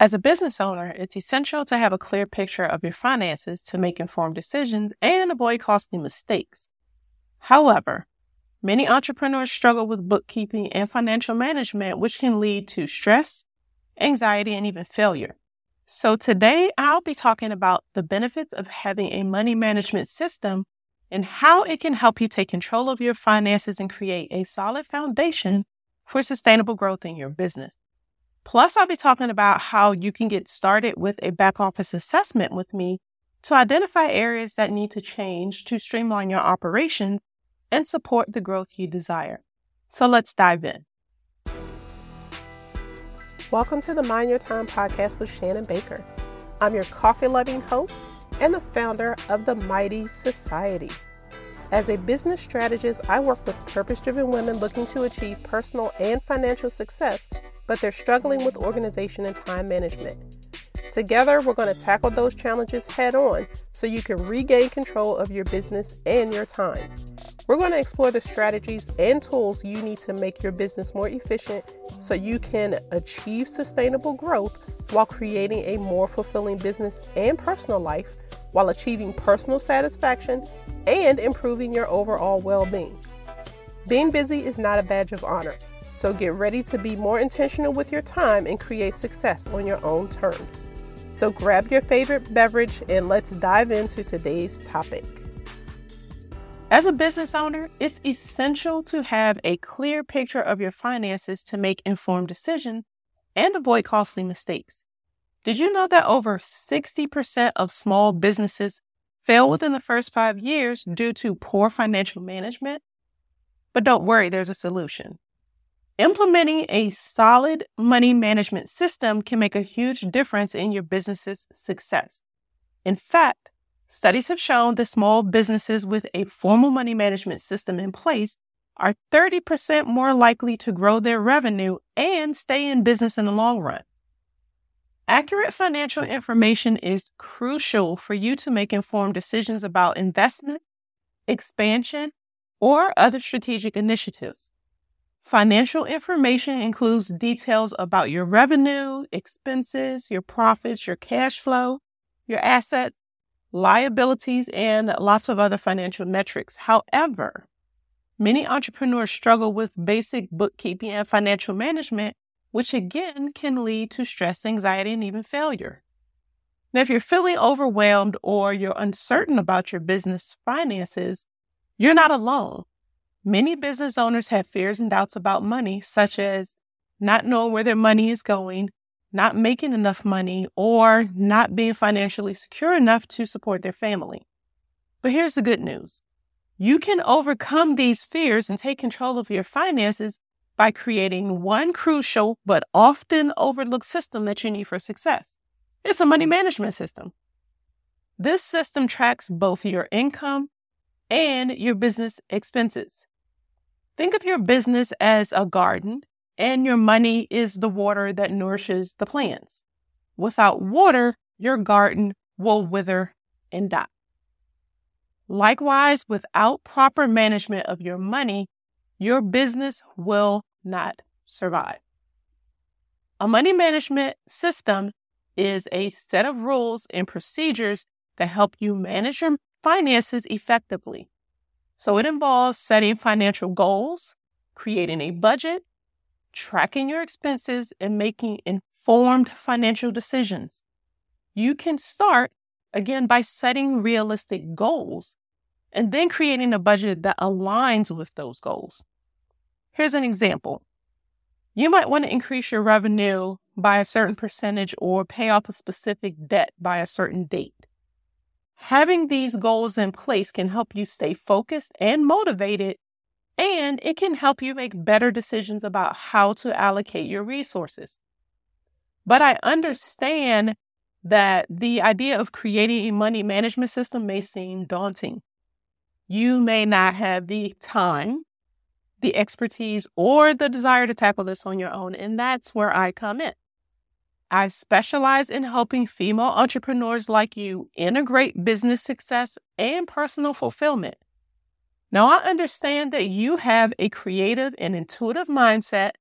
As a business owner, it's essential to have a clear picture of your finances to make informed decisions and avoid costly mistakes. However, many entrepreneurs struggle with bookkeeping and financial management, which can lead to stress, anxiety, and even failure. So, today I'll be talking about the benefits of having a money management system and how it can help you take control of your finances and create a solid foundation for sustainable growth in your business. Plus, I'll be talking about how you can get started with a back office assessment with me to identify areas that need to change to streamline your operations and support the growth you desire. So let's dive in. Welcome to the Mind Your Time podcast with Shannon Baker. I'm your coffee loving host and the founder of the MY-T Society. As a business strategist, I work with purpose driven women looking to achieve personal and financial success, but they're struggling with organization and time management. Together, we're going to tackle those challenges head on so you can regain control of your business and your time. We're going to explore the strategies and tools you need to make your business more efficient so you can achieve sustainable growth while creating a more fulfilling business and personal life while achieving personal satisfaction and improving your overall well being. Being busy is not a badge of honor, so get ready to be more intentional with your time and create success on your own terms. So grab your favorite beverage and let's dive into today's topic. As a business owner, it's essential to have a clear picture of your finances to make informed decisions and avoid costly mistakes. Did you know that over 60% of small businesses fail within the first five years due to poor financial management? But don't worry, there's a solution. Implementing a solid money management system can make a huge difference in your business's success. In fact, studies have shown that small businesses with a formal money management system in place are 30% more likely to grow their revenue and stay in business in the long run. Accurate financial information is crucial for you to make informed decisions about investment, expansion, or other strategic initiatives. Financial information includes details about your revenue, expenses, your profits, your cash flow, your assets, liabilities, and lots of other financial metrics. However, many entrepreneurs struggle with basic bookkeeping and financial management which again can lead to stress, anxiety, and even failure. Now, if you're feeling overwhelmed or you're uncertain about your business finances, you're not alone. Many business owners have fears and doubts about money, such as not knowing where their money is going, not making enough money, or not being financially secure enough to support their family. But here's the good news you can overcome these fears and take control of your finances by creating one crucial but often overlooked system that you need for success. It's a money management system. This system tracks both your income and your business expenses. Think of your business as a garden, and your money is the water that nourishes the plants. Without water, your garden will wither and die. Likewise, without proper management of your money, your business will not survive. A money management system is a set of rules and procedures that help you manage your finances effectively. So it involves setting financial goals, creating a budget, tracking your expenses, and making informed financial decisions. You can start again by setting realistic goals and then creating a budget that aligns with those goals. Here's an example. You might want to increase your revenue by a certain percentage or pay off a specific debt by a certain date. Having these goals in place can help you stay focused and motivated, and it can help you make better decisions about how to allocate your resources. But I understand that the idea of creating a money management system may seem daunting. You may not have the time the expertise or the desire to tackle this on your own. And that's where I come in. I specialize in helping female entrepreneurs like you integrate business success and personal fulfillment. Now, I understand that you have a creative and intuitive mindset,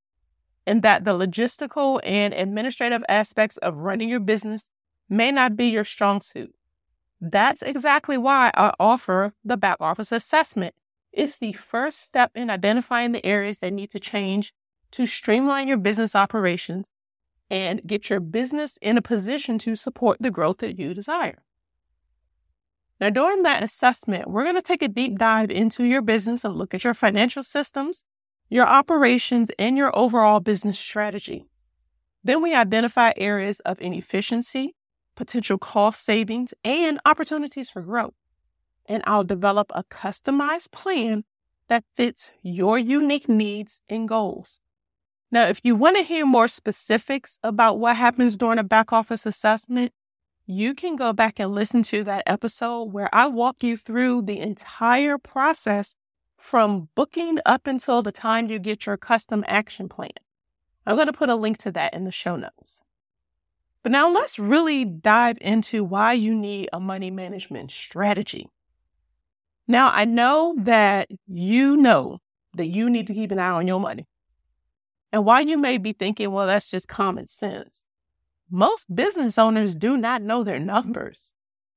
and that the logistical and administrative aspects of running your business may not be your strong suit. That's exactly why I offer the back office assessment. It's the first step in identifying the areas that need to change to streamline your business operations and get your business in a position to support the growth that you desire. Now, during that assessment, we're going to take a deep dive into your business and look at your financial systems, your operations, and your overall business strategy. Then we identify areas of inefficiency, potential cost savings, and opportunities for growth. And I'll develop a customized plan that fits your unique needs and goals. Now, if you want to hear more specifics about what happens during a back office assessment, you can go back and listen to that episode where I walk you through the entire process from booking up until the time you get your custom action plan. I'm going to put a link to that in the show notes. But now let's really dive into why you need a money management strategy. Now, I know that you know that you need to keep an eye on your money. And while you may be thinking, well, that's just common sense, most business owners do not know their numbers.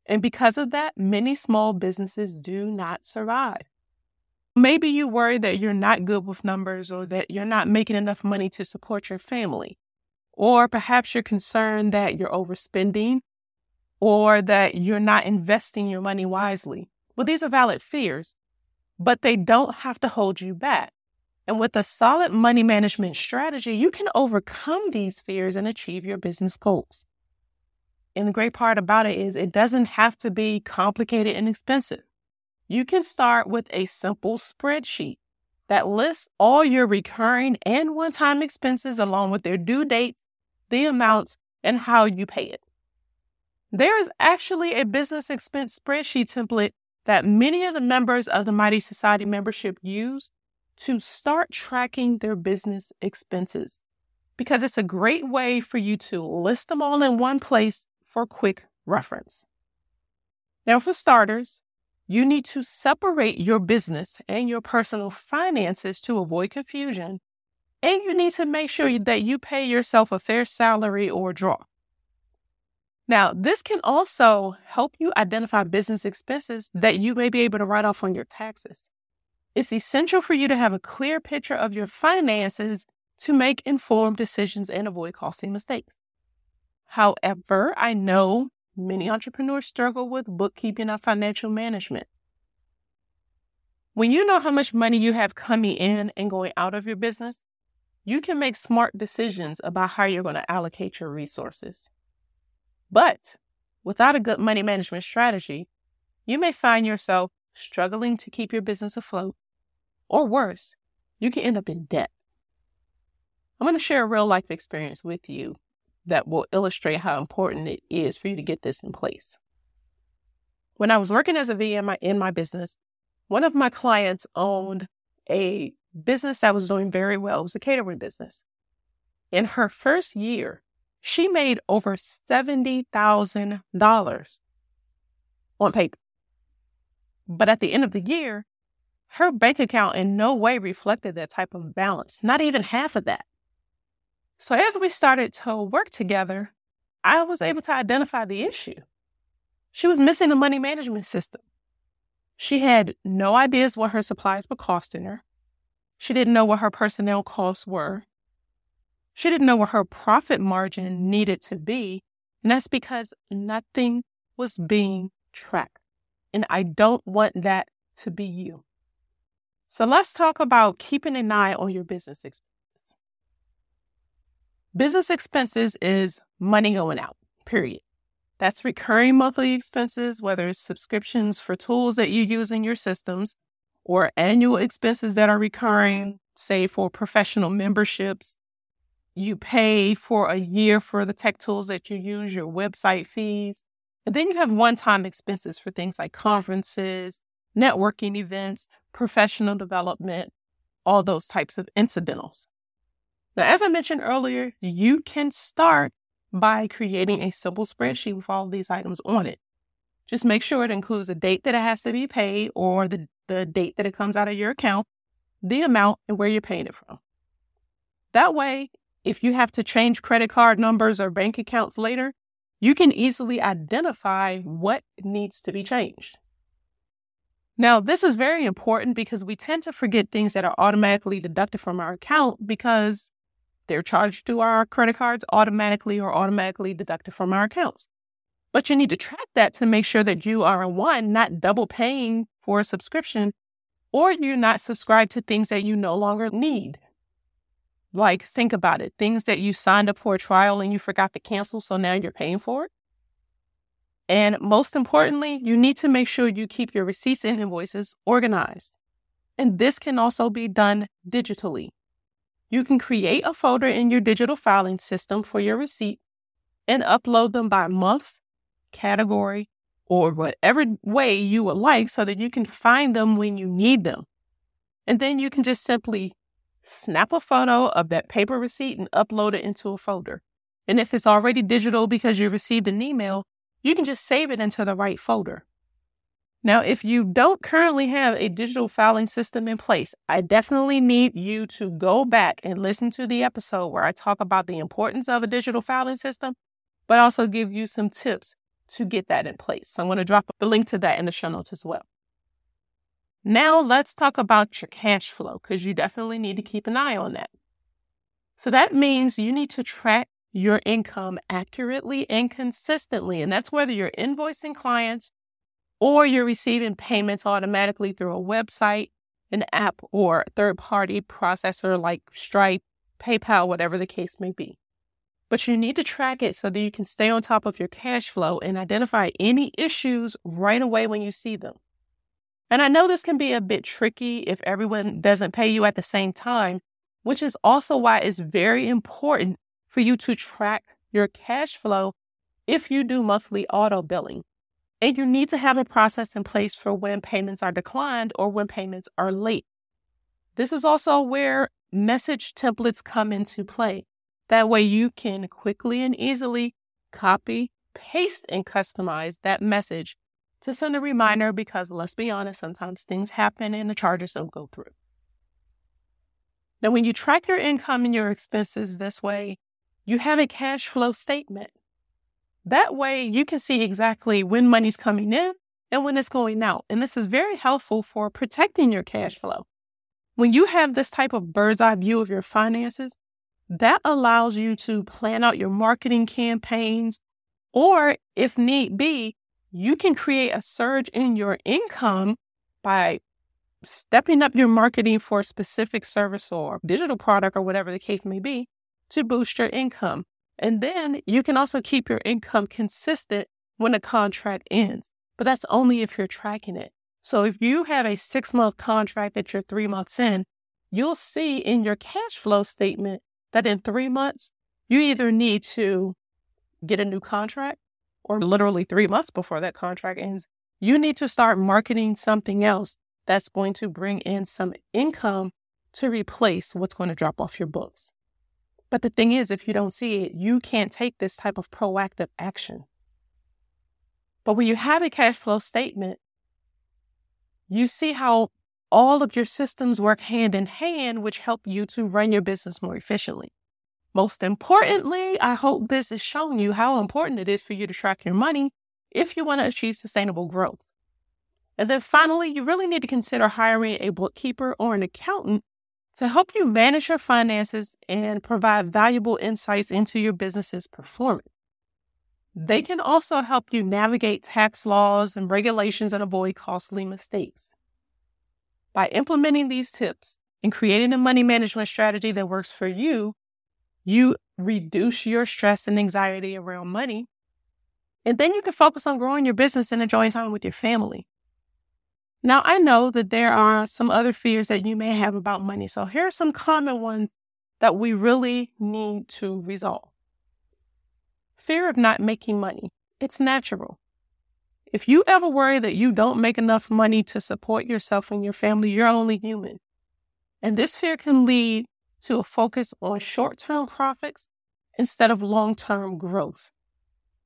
And because of that, many small businesses do not survive. Maybe you worry that you're not good with numbers or that you're not making enough money to support your family. Or perhaps you're concerned that you're overspending or that you're not investing your money wisely. Well, these are valid fears, but they don't have to hold you back. And with a solid money management strategy, you can overcome these fears and achieve your business goals. And the great part about it is it doesn't have to be complicated and expensive. You can start with a simple spreadsheet that lists all your recurring and one time expenses along with their due dates, the amounts, and how you pay it. There is actually a business expense spreadsheet template that many of the members of the MY-T Society membership use to start tracking their business expenses because it's a great way for you to list them all in one place for quick reference. Now, for starters, you need to separate your business and your personal finances to avoid confusion. And you need to make sure that you pay yourself a fair salary or draw. Now, this can also help you identify business expenses that you may be able to write off on your taxes. It's essential for you to have a clear picture of your finances to make informed decisions and avoid costly mistakes. However, I know many entrepreneurs struggle with bookkeeping and financial management. When you know how much money you have coming in and going out of your business, you can make smart decisions about how you're going to allocate your resources. But without a good money management strategy, you may find yourself struggling to keep your business afloat, or worse, you can end up in debt. I'm going to share a real life experience with you that will illustrate how important it is for you to get this in place. When I was working as a VM in my, in my business, one of my clients owned a business that was doing very well. It was a catering business. In her first year, she made over $70,000 on paper. But at the end of the year, her bank account in no way reflected that type of balance, not even half of that. So as we started to work together, I was able to identify the issue. She was missing a money management system. She had no ideas what her supplies were costing her. She didn't know what her personnel costs were. She didn't know what her profit margin needed to be. And that's because nothing was being tracked. And I don't want that to be you. So let's talk about keeping an eye on your business expenses. Business expenses is money going out, period. That's recurring monthly expenses, whether it's subscriptions for tools that you use in your systems or annual expenses that are recurring, say for professional memberships. You pay for a year for the tech tools that you use, your website fees, and then you have one time expenses for things like conferences, networking events, professional development, all those types of incidentals. Now, as I mentioned earlier, you can start by creating a simple spreadsheet with all these items on it. Just make sure it includes the date that it has to be paid or the, the date that it comes out of your account, the amount, and where you're paying it from. That way, if you have to change credit card numbers or bank accounts later, you can easily identify what needs to be changed. Now, this is very important because we tend to forget things that are automatically deducted from our account because they're charged to our credit cards automatically or automatically deducted from our accounts. But you need to track that to make sure that you are one, not double paying for a subscription, or you're not subscribed to things that you no longer need. Like, think about it things that you signed up for a trial and you forgot to cancel, so now you're paying for it. And most importantly, you need to make sure you keep your receipts and invoices organized. And this can also be done digitally. You can create a folder in your digital filing system for your receipt and upload them by months, category, or whatever way you would like so that you can find them when you need them. And then you can just simply snap a photo of that paper receipt and upload it into a folder. And if it's already digital because you received an email, you can just save it into the right folder. Now, if you don't currently have a digital filing system in place, I definitely need you to go back and listen to the episode where I talk about the importance of a digital filing system, but also give you some tips to get that in place. So I'm going to drop the link to that in the show notes as well. Now let's talk about your cash flow because you definitely need to keep an eye on that. So that means you need to track your income accurately and consistently. And that's whether you're invoicing clients or you're receiving payments automatically through a website, an app, or third party processor like Stripe, PayPal, whatever the case may be. But you need to track it so that you can stay on top of your cash flow and identify any issues right away when you see them. And I know this can be a bit tricky if everyone doesn't pay you at the same time, which is also why it's very important for you to track your cash flow if you do monthly auto billing. And you need to have a process in place for when payments are declined or when payments are late. This is also where message templates come into play. That way you can quickly and easily copy, paste, and customize that message to send a reminder because let's be honest, sometimes things happen and the charges don't go through. Now, when you track your income and your expenses this way, you have a cash flow statement. That way, you can see exactly when money's coming in and when it's going out. And this is very helpful for protecting your cash flow. When you have this type of bird's eye view of your finances, that allows you to plan out your marketing campaigns, or if need be, you can create a surge in your income by stepping up your marketing for a specific service or digital product or whatever the case may be to boost your income. And then you can also keep your income consistent when a contract ends, but that's only if you're tracking it. So if you have a six month contract that you're three months in, you'll see in your cash flow statement that in three months, you either need to get a new contract or literally three months before that contract ends, you need to start marketing something else that's going to bring in some income to replace what's going to drop off your books. But the thing is, if you don't see it, you can't take this type of proactive action. But when you have a cash flow statement, you see how all of your systems work hand in hand, which help you to run your business more efficiently. Most importantly, I hope this has shown you how important it is for you to track your money if you want to achieve sustainable growth. And then finally, you really need to consider hiring a bookkeeper or an accountant to help you manage your finances and provide valuable insights into your business's performance. They can also help you navigate tax laws and regulations and avoid costly mistakes. By implementing these tips and creating a money management strategy that works for you, you reduce your stress and anxiety around money. And then you can focus on growing your business and enjoying time with your family. Now, I know that there are some other fears that you may have about money. So here are some common ones that we really need to resolve. Fear of not making money. It's natural. If you ever worry that you don't make enough money to support yourself and your family, you're only human. And this fear can lead to a focus on short term profits instead of long term growth.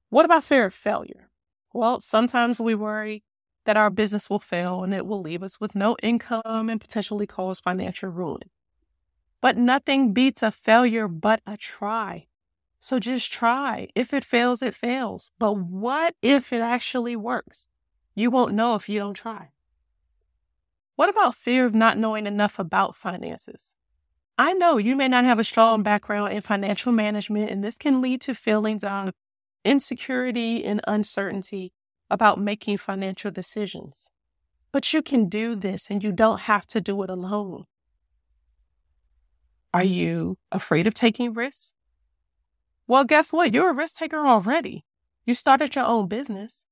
What about fear of failure? Well, sometimes we worry that our business will fail and it will leave us with no income and potentially cause financial ruin. But nothing beats a failure but a try. So just try. If it fails, it fails. But what if it actually works? You won't know if you don't try. What about fear of not knowing enough about finances? I know you may not have a strong background in financial management, and this can lead to feelings of insecurity and uncertainty about making financial decisions. But you can do this and you don't have to do it alone. Are you afraid of taking risks? Well, guess what? You're a risk taker already. You started your own business.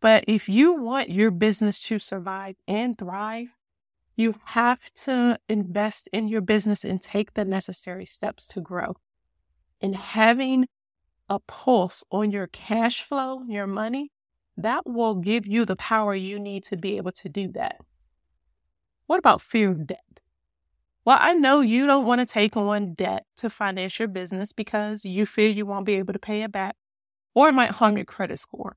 But if you want your business to survive and thrive, you have to invest in your business and take the necessary steps to grow. And having a pulse on your cash flow, your money, that will give you the power you need to be able to do that. What about fear of debt? Well, I know you don't want to take on debt to finance your business because you fear you won't be able to pay it back or it might harm your credit score.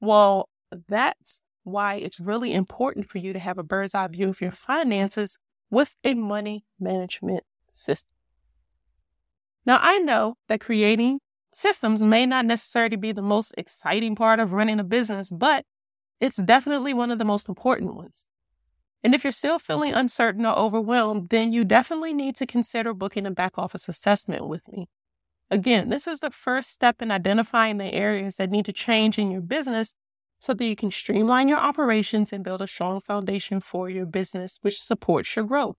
Well, that's why it's really important for you to have a bird's eye view of your finances with a money management system. Now, I know that creating systems may not necessarily be the most exciting part of running a business, but it's definitely one of the most important ones. And if you're still feeling uncertain or overwhelmed, then you definitely need to consider booking a back office assessment with me. Again, this is the first step in identifying the areas that need to change in your business so that you can streamline your operations and build a strong foundation for your business, which supports your growth.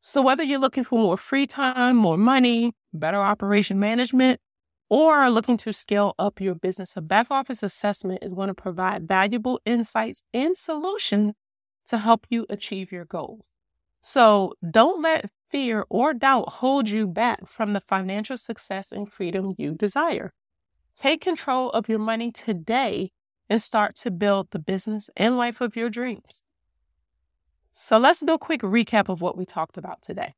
So, whether you're looking for more free time, more money, better operation management, or are looking to scale up your business, a back office assessment is going to provide valuable insights and solutions to help you achieve your goals. So, don't let fear or doubt hold you back from the financial success and freedom you desire. Take control of your money today and start to build the business and life of your dreams. So let's do a quick recap of what we talked about today.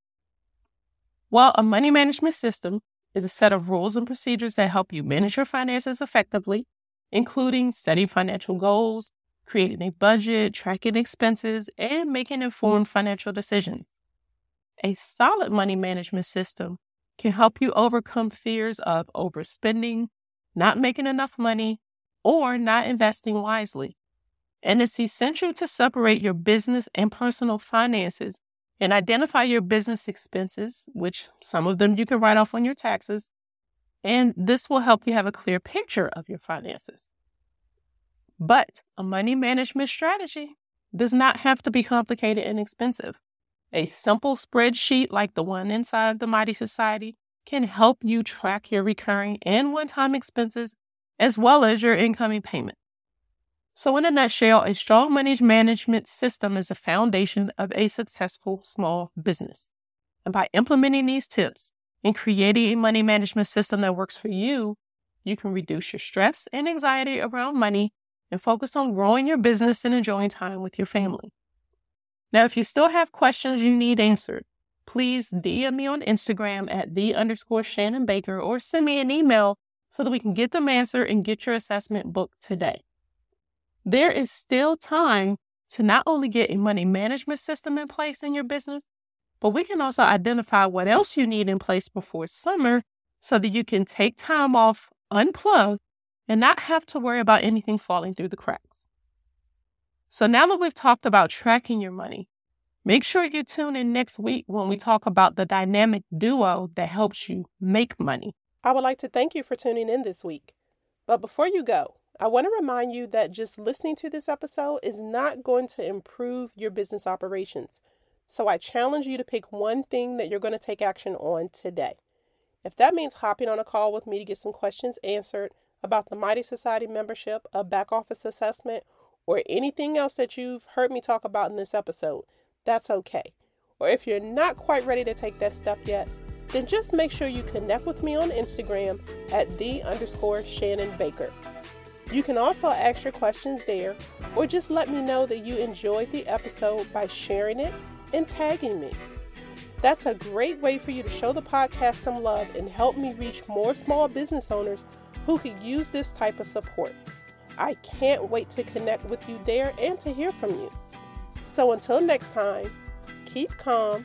Well, a money management system is a set of rules and procedures that help you manage your finances effectively, including setting financial goals, creating a budget, tracking expenses, and making informed financial decisions. A solid money management system can help you overcome fears of overspending, not making enough money, or not investing wisely. And it's essential to separate your business and personal finances and identify your business expenses, which some of them you can write off on your taxes. And this will help you have a clear picture of your finances. But a money management strategy does not have to be complicated and expensive. A simple spreadsheet like the one inside the MY-T Society can help you track your recurring and one time expenses as well as your incoming payment. So, in a nutshell, a strong money management system is the foundation of a successful small business. And by implementing these tips and creating a money management system that works for you, you can reduce your stress and anxiety around money and focus on growing your business and enjoying time with your family. Now, if you still have questions you need answered, please DM me on Instagram at the underscore Shannon Baker or send me an email so that we can get them answered and get your assessment booked today. There is still time to not only get a money management system in place in your business, but we can also identify what else you need in place before summer so that you can take time off, unplug, and not have to worry about anything falling through the cracks. So now that we've talked about tracking your money, make sure you tune in next week when we talk about the dynamic duo that helps you make money. I would like to thank you for tuning in this week. But before you go, I want to remind you that just listening to this episode is not going to improve your business operations. So I challenge you to pick one thing that you're going to take action on today. If that means hopping on a call with me to get some questions answered about the MY-T Society membership, a back office assessment, or anything else that you've heard me talk about in this episode, that's okay. Or if you're not quite ready to take that step yet, then just make sure you connect with me on Instagram at the underscore Shannon Baker. You can also ask your questions there or just let me know that you enjoyed the episode by sharing it and tagging me. That's a great way for you to show the podcast some love and help me reach more small business owners who could use this type of support. I can't wait to connect with you there and to hear from you. So until next time, keep calm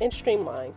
and streamlined.